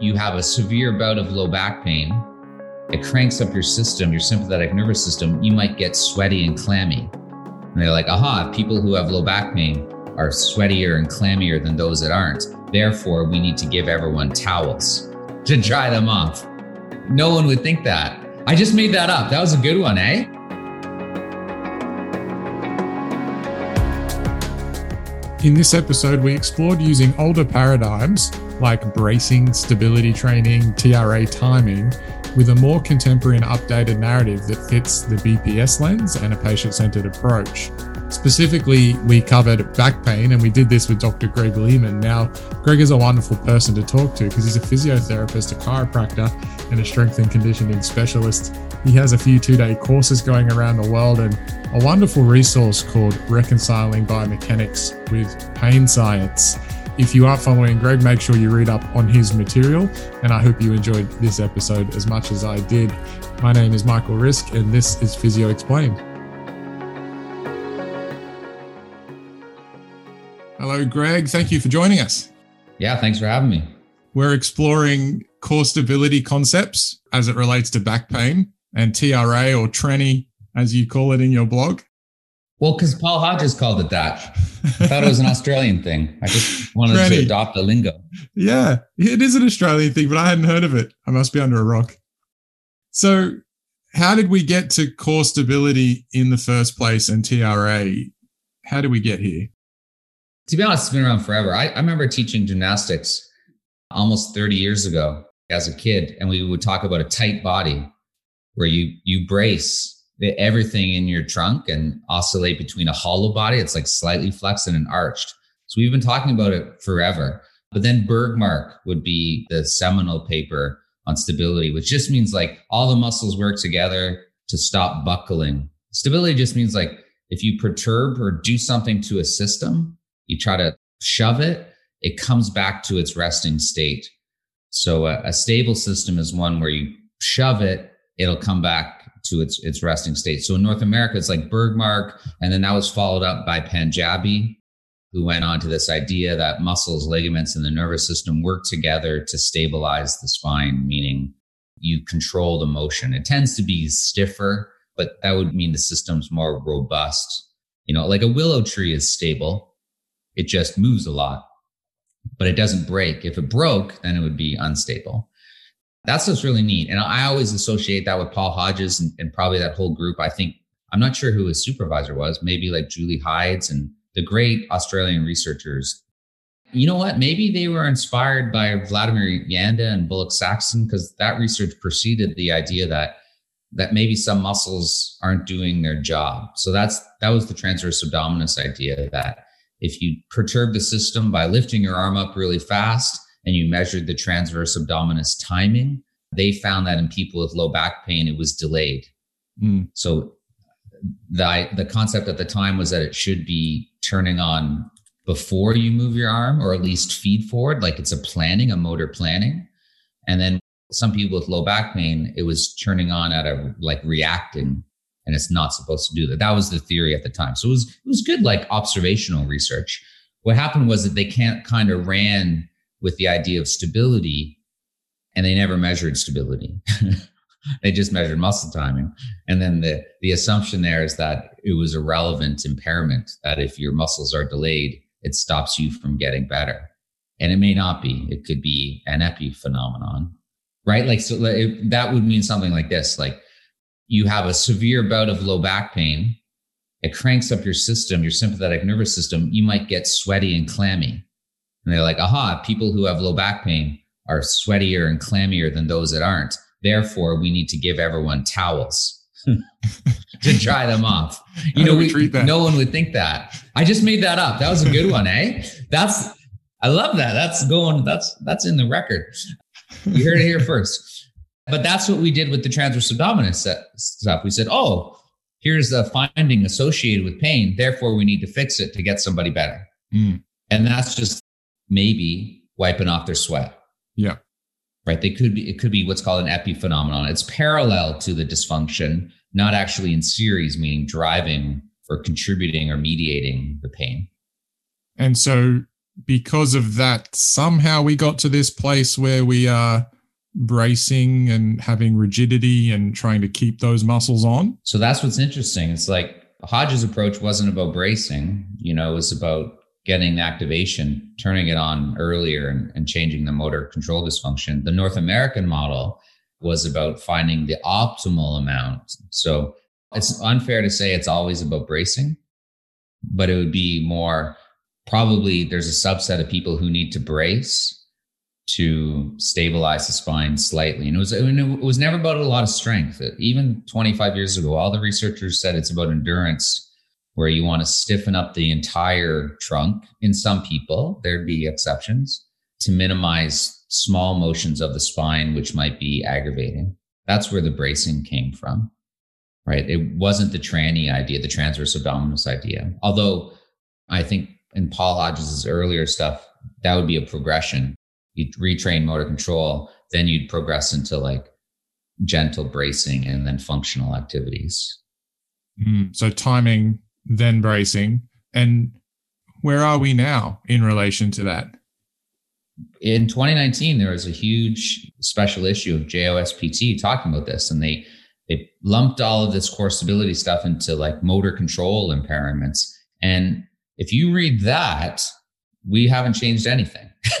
you have a severe bout of low back pain, it cranks up your system, your sympathetic nervous system, you might get sweaty and clammy. And they're like, aha, people who have low back pain are sweatier and clammier than those that aren't. Therefore, we need to give everyone towels to dry them off. No one would think that. I just made that up. That was a good one, eh? In this episode, we explored using older paradigms like bracing, stability training, TRA timing, with a more contemporary and updated narrative that fits the BPS lens and a patient centered approach. Specifically, we covered back pain, and we did this with Dr. Greg Lehman. Now, Greg is a wonderful person to talk to because he's a physiotherapist, a chiropractor, and a strength and conditioning specialist. He has a few two day courses going around the world and a wonderful resource called Reconciling Biomechanics with Pain Science. If you are following Greg, make sure you read up on his material. And I hope you enjoyed this episode as much as I did. My name is Michael Rizk, and this is Physio Explained. Hello, Greg. Thank you for joining us. Yeah, thanks for having me. We're exploring core stability concepts as it relates to back pain and TRA or tranny, as you call it in your blog. Well, because Paul Hodges called it that. I thought it was an Australian thing. I just wanted to adopt the lingo. Yeah, it is an Australian thing, but I hadn't heard of it. I must be under a rock. So, how did we get to core stability in the first place and TRA? How did we get here? To be honest, it's been around forever. I, I remember teaching gymnastics almost 30 years ago as a kid, and we would talk about a tight body where you you brace everything in your trunk and oscillate between a hollow body. It's like slightly flexed and an arched. So we've been talking about it forever. But then Bergmark would be the seminal paper on stability, which just means like all the muscles work together to stop buckling. Stability just means like if you perturb or do something to a system, you try to shove it, it comes back to its resting state. So a, a stable system is one where you shove it, it'll come back to its its resting state. So in North America, it's like Bergmark, and then that was followed up by Panjabi, who went on to this idea that muscles, ligaments, and the nervous system work together to stabilize the spine, meaning you control the motion. It tends to be stiffer, but that would mean the system's more robust. You know, like a willow tree is stable, it just moves a lot, but it doesn't break. If it broke, then it would be unstable. That's what's really neat. And I always associate that with Paul Hodges and, and, probably that whole group. I think, I'm not sure who his supervisor was, maybe like Julie Hides and the great Australian researchers. You know what? Maybe they were inspired by Vladimir Janda and Bullock Saxton because that research preceded the idea that that maybe some muscles aren't doing their job. So that's that was the transverse abdominis idea that if you perturb the system by lifting your arm up really fast, and you measured the transverse abdominis timing, they found that in people with low back pain, it was delayed. Mm. So the, the concept at the time was that it should be turning on before you move your arm or at least feed forward, like it's a planning, a motor planning. And then some people with low back pain, it was turning on at a like reacting and it's not supposed to do that. That was the theory at the time. So it was it was good like observational research. What happened was that they can't kind of ran with the idea of stability and they never measured stability. they just measured muscle timing. And then the, the assumption there is that it was a relevant impairment, that if your muscles are delayed, it stops you from getting better. And it may not be, it could be an epiphenomenon, right? Like, so it, that would mean something like this like you have a severe bout of low back pain, it cranks up your system, your sympathetic nervous system, you might get sweaty and clammy. And they're like, aha, people who have low back pain are sweatier and clammier than those that aren't. Therefore, we need to give everyone towels to dry them off. You know, we, no one would think that. I just made that up. That was a good one, eh? That's I love that. That's going. That's that's in the record. You heard it here first. But that's what we did with the transverse abdominis stuff. We said, oh, here's a finding associated with pain. Therefore, we need to fix it to get somebody better. Mm. And that's just maybe wiping off their sweat. Yeah. Right. They could be, it could be what's called an epiphenomenon. It's parallel to the dysfunction, not actually in series, meaning driving or contributing or mediating the pain. And so because of that, somehow we got to this place where we are bracing and having rigidity and trying to keep those muscles on. So that's what's interesting. It's like Hodges' approach wasn't about bracing, you know, it was about getting activation, turning it on earlier and, and changing the motor control dysfunction. The North American model was about finding the optimal amount. So it's unfair to say it's always about bracing, but it would be more probably there's a subset of people who need to brace to stabilize the spine slightly. And it was it was never about a lot of strength. Even 25 years ago, all the researchers said it's about endurance, where you want to stiffen up the entire trunk. In some people, there'd be exceptions to minimize small motions of the spine, which might be aggravating. That's where the bracing came from, right? It wasn't the tranny idea, the transverse abdominis idea. Although I think in Paul Hodges' earlier stuff, that would be a progression. You'd retrain motor control, then you'd progress into like gentle bracing and then functional activities. Mm, so timing, then bracing. And where are we now in relation to that? In 2019, there was a huge special issue of JOSPT talking about this, and they they lumped all of this core stability stuff into like motor control impairments. And if you read that, we haven't changed anything.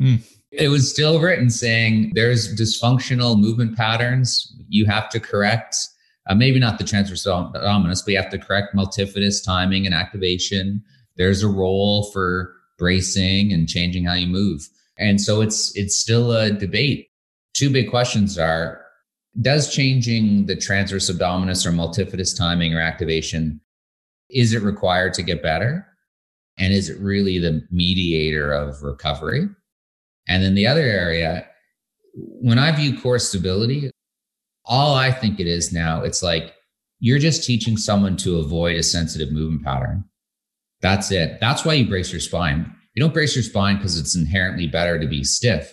mm. It was still written saying there's dysfunctional movement patterns you have to correct. Uh, maybe not the transverse abdominis, but you have to correct multifidus timing and activation. There's a role for bracing and changing how you move. And so it's it's still a debate. Two big questions are does changing the transverse abdominis or multifidus timing or activation is it required to get better? And is it really the mediator of recovery? And then the other area, when I view core stability, all I think it is now, it's like you're just teaching someone to avoid a sensitive movement pattern. That's it. That's why you brace your spine. You don't brace your spine because it's inherently better to be stiff.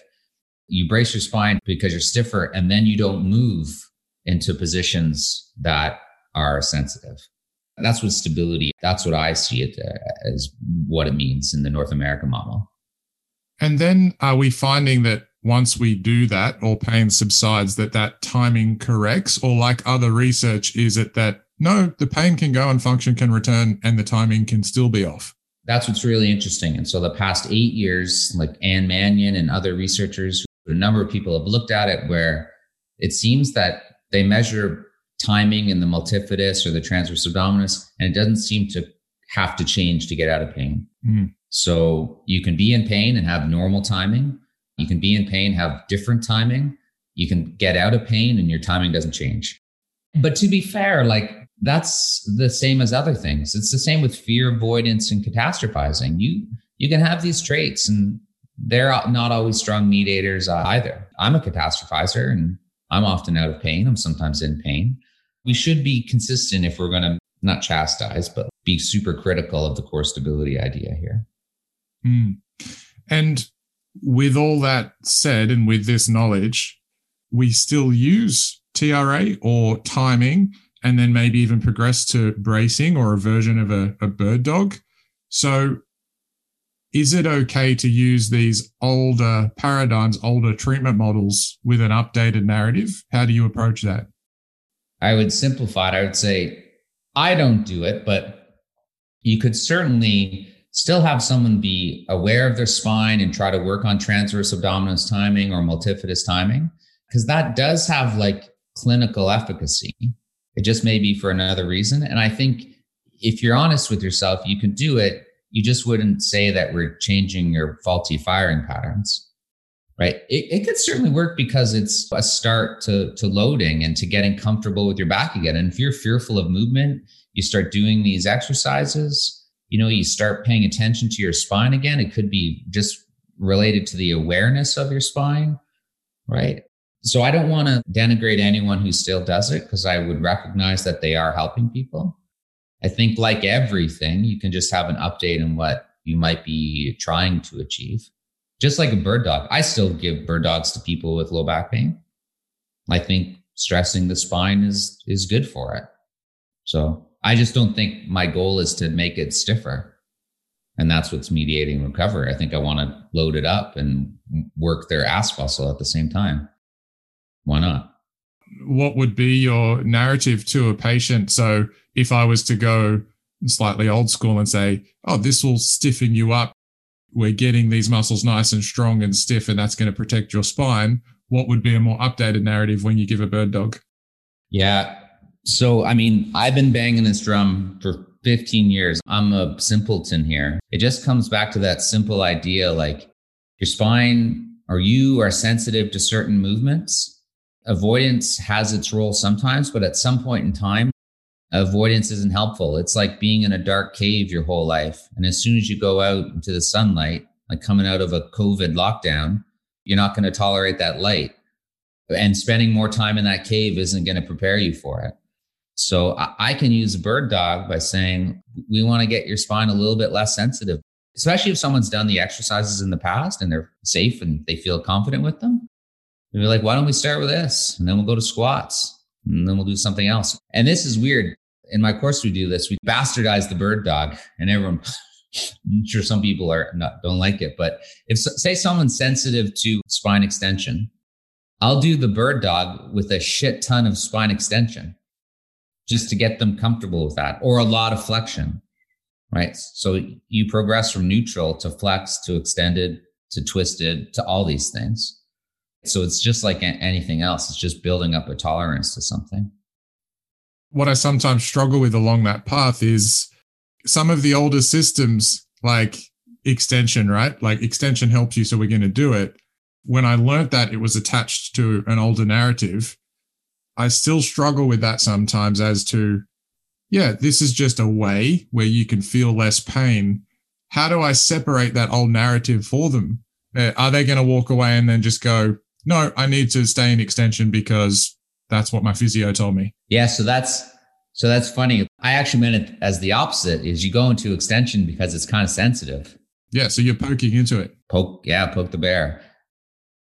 You brace your spine because you're stiffer and then you don't move into positions that are sensitive. That's what stability, that's what I see it uh, as what it means in the North American model. And then are we finding that once we do that or pain subsides that that timing corrects or like other research is it that no the pain can go and function can return and the timing can still be off that's what's really interesting and so the past eight years like anne mannion and other researchers a number of people have looked at it where it seems that they measure timing in the multifidus or the transverse abdominis and it doesn't seem to have to change to get out of pain mm. So you can be in pain and have normal timing. You can be in pain, have different timing. You can get out of pain and your timing doesn't change. But to be fair, like that's the same as other things. It's the same with fear avoidance and catastrophizing. You you can have these traits and they're not always strong mediators either. I'm a catastrophizer and I'm often out of pain. I'm sometimes in pain. We should be consistent if we're going to not chastise, but be super critical of the core stability idea here. Mm. And with all that said, and with this knowledge, we still use TRA or timing, and then maybe even progress to bracing or a version of a, a bird dog. So, is it okay to use these older paradigms, older treatment models with an updated narrative? How do you approach that? I would simplify it. I would say, I don't do it, but you could certainly still have someone be aware of their spine and try to work on transverse abdominis timing or multifidus timing because that does have like clinical efficacy. It just may be for another reason and i think if you're honest with yourself you can do it. You just wouldn't say that we're changing your faulty firing patterns right? It, it could certainly work because it's a start to, to loading and to getting comfortable with your back again and if you're fearful of movement you start doing these exercises you know, you start paying attention to your spine again. It could be just related to the awareness of your spine, right? So I don't want to denigrate anyone who still does it because I would recognize that they are helping people. I think, like everything, you can just have an update on what you might be trying to achieve. Just like a bird dog, I still give bird dogs to people with low back pain. I think stressing the spine is is good for it. So I just don't think my goal is to make it stiffer. And that's what's mediating recovery. I think I want to load it up and work their ass muscle at the same time. Why not? What would be your narrative to a patient? So if I was to go slightly old school and say, oh, this will stiffen you up. We're getting these muscles nice and strong and stiff, and that's going to protect your spine. What would be a more updated narrative when you give a bird dog? Yeah. So, I mean, I've been banging this drum for 15 years. I'm a simpleton here. It just comes back to that simple idea like your spine or you are sensitive to certain movements. Avoidance has its role sometimes, but at some point in time, avoidance isn't helpful. It's like being in a dark cave your whole life. And as soon as you go out into the sunlight, like coming out of a COVID lockdown, you're not going to tolerate that light. And spending more time in that cave isn't going to prepare you for it. So I can use bird dog by saying, we want to get your spine a little bit less sensitive, especially if someone's done the exercises in the past and they're safe and they feel confident with them. And you're like, why don't we start with this? And then we'll go to squats and then we'll do something else. And this is weird in my course we do this we bastardize the bird dog and everyone i'm sure some people are not don't like it but if say someone's sensitive to spine extension i'll do the bird dog with a shit ton of spine extension just to get them comfortable with that or a lot of flexion right so you progress from neutral to flex to extended to twisted to all these things so it's just like anything else it's just building up a tolerance to something what I sometimes struggle with along that path is some of the older systems like extension, right? Like extension helps you, so we're going to do it. When I learned that it was attached to an older narrative, I still struggle with that sometimes as to, yeah, this is just a way where you can feel less pain. How do I separate that old narrative for them? Uh, are they going to walk away and then just go, no, I need to stay in extension because that's what my physio told me. Yeah, so that's so that's funny. I actually meant it as the opposite is you go into extension because it's kind of sensitive. Yeah, so you're poking into it. Poke, yeah, poke the bear.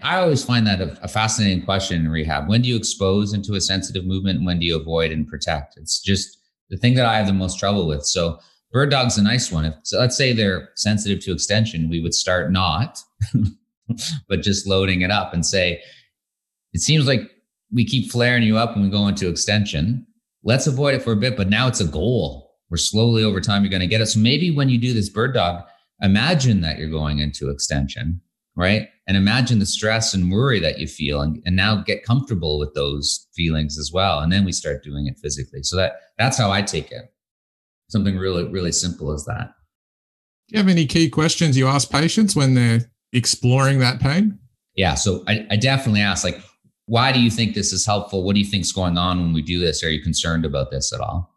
I always find that a, a fascinating question in rehab. When do you expose into a sensitive movement and when do you avoid and protect? It's just the thing that I have the most trouble with. So bird dog's a nice one. If so let's say they're sensitive to extension, we would start not, but just loading it up and say, it seems like we keep flaring you up when we go into extension. Let's avoid it for a bit, but now it's a goal. We're slowly over time, you're going to get it. So maybe when you do this bird dog, imagine that you're going into extension, right? And imagine the stress and worry that you feel and, and now get comfortable with those feelings as well. And then we start doing it physically. So that that's how I take it. Something really, really simple as that. Do you have any key questions you ask patients when they're exploring that pain? Yeah. So I, I definitely ask like, why do you think this is helpful? What do you think's going on when we do this? Are you concerned about this at all?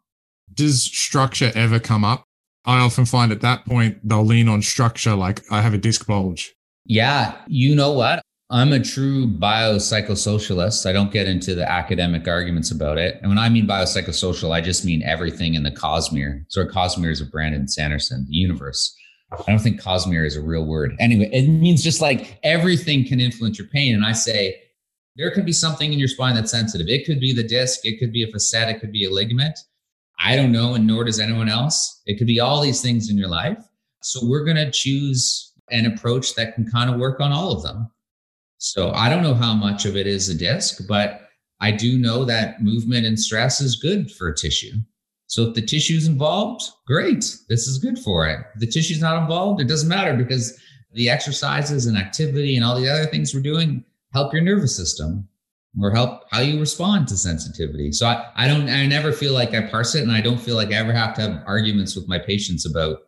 Does structure ever come up? I often find at that point they'll lean on structure, like I have a disc bulge. Yeah, you know what? I'm a true biopsychosocialist. I don't get into the academic arguments about it. And when I mean biopsychosocial, I just mean everything in the cosmere. So cosmere is a Brandon Sanderson, the universe. I don't think cosmere is a real word. Anyway, it means just like everything can influence your pain. And I say there could be something in your spine that's sensitive. It could be the disc, it could be a facet, it could be a ligament. I don't know, and nor does anyone else. It could be all these things in your life. So we're going to choose an approach that can kind of work on all of them. So I don't know how much of it is a disc, but I do know that movement and stress is good for tissue. So if the tissue's involved, great. This is good for it. If the tissue's not involved, it doesn't matter because the exercises and activity and all the other things we're doing help your nervous system or help how you respond to sensitivity. So I, I don't, I never feel like I parse it and I don't feel like I ever have to have arguments with my patients about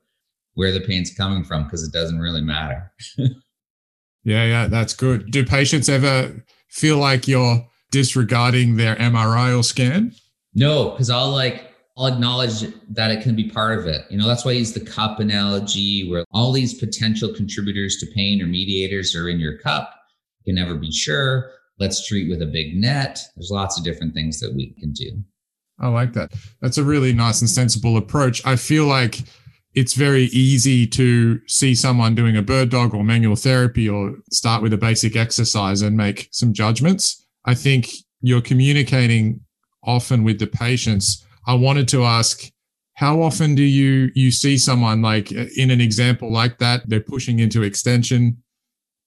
where the pain's coming from because it doesn't really matter. yeah, yeah, that's good. Do patients ever feel like you're disregarding their MRI or scan? No, because I'll like, I'll acknowledge that it can be part of it. You know, that's why I use the cup analogy where all these potential contributors to pain or mediators are in your cup You can never be sure. Let's treat with a big net. There's lots of different things that we can do. I like that. That's a really nice and sensible approach. I feel like it's very easy to see someone doing a bird dog or manual therapy or start with a basic exercise and make some judgments. I think you're communicating often with the patients. I wanted to ask, how often do you you see someone like uh, in an example like that they're pushing into extension?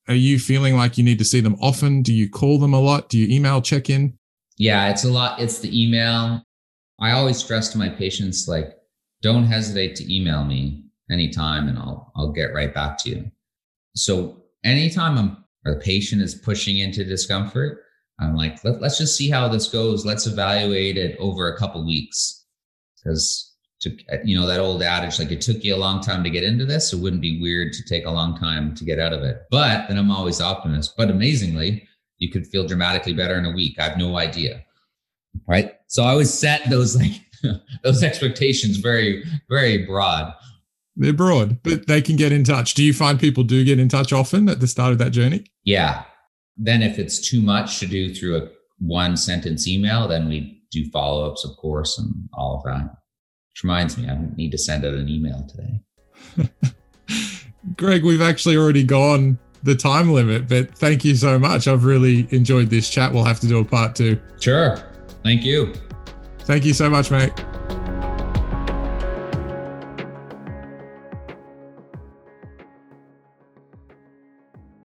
Are you feeling like you need to see them often? Do you call them a lot? Do you email check in yeah it's a lot. It's the email. I always stress to my patients like don't hesitate to email me anytime and i'll i'll get right back to you. So anytime i'm or the patient is pushing into discomfort i'm like Let, let's just see how this goes. Let's evaluate it over a couple weeks. Because to you know that old adage like it took you a long time to get into this. It wouldn't be weird to take a long time to get out of it. But then i'm always optimist but amazingly you could feel dramatically better in a week. I have no idea right? So i always set those like those expectations very very broad they're broad but they can get in touch do you find people do get in touch often at the start of that journey yeah then if it's too much to do through a one sentence email then we do follow-ups of course and all of that which reminds me, I need to send out an email today. Greg, we've actually already gone the time limit, but thank you so much. I've really enjoyed this chat. We'll have to do a part two. Sure. Thank you. Thank you so much, mate.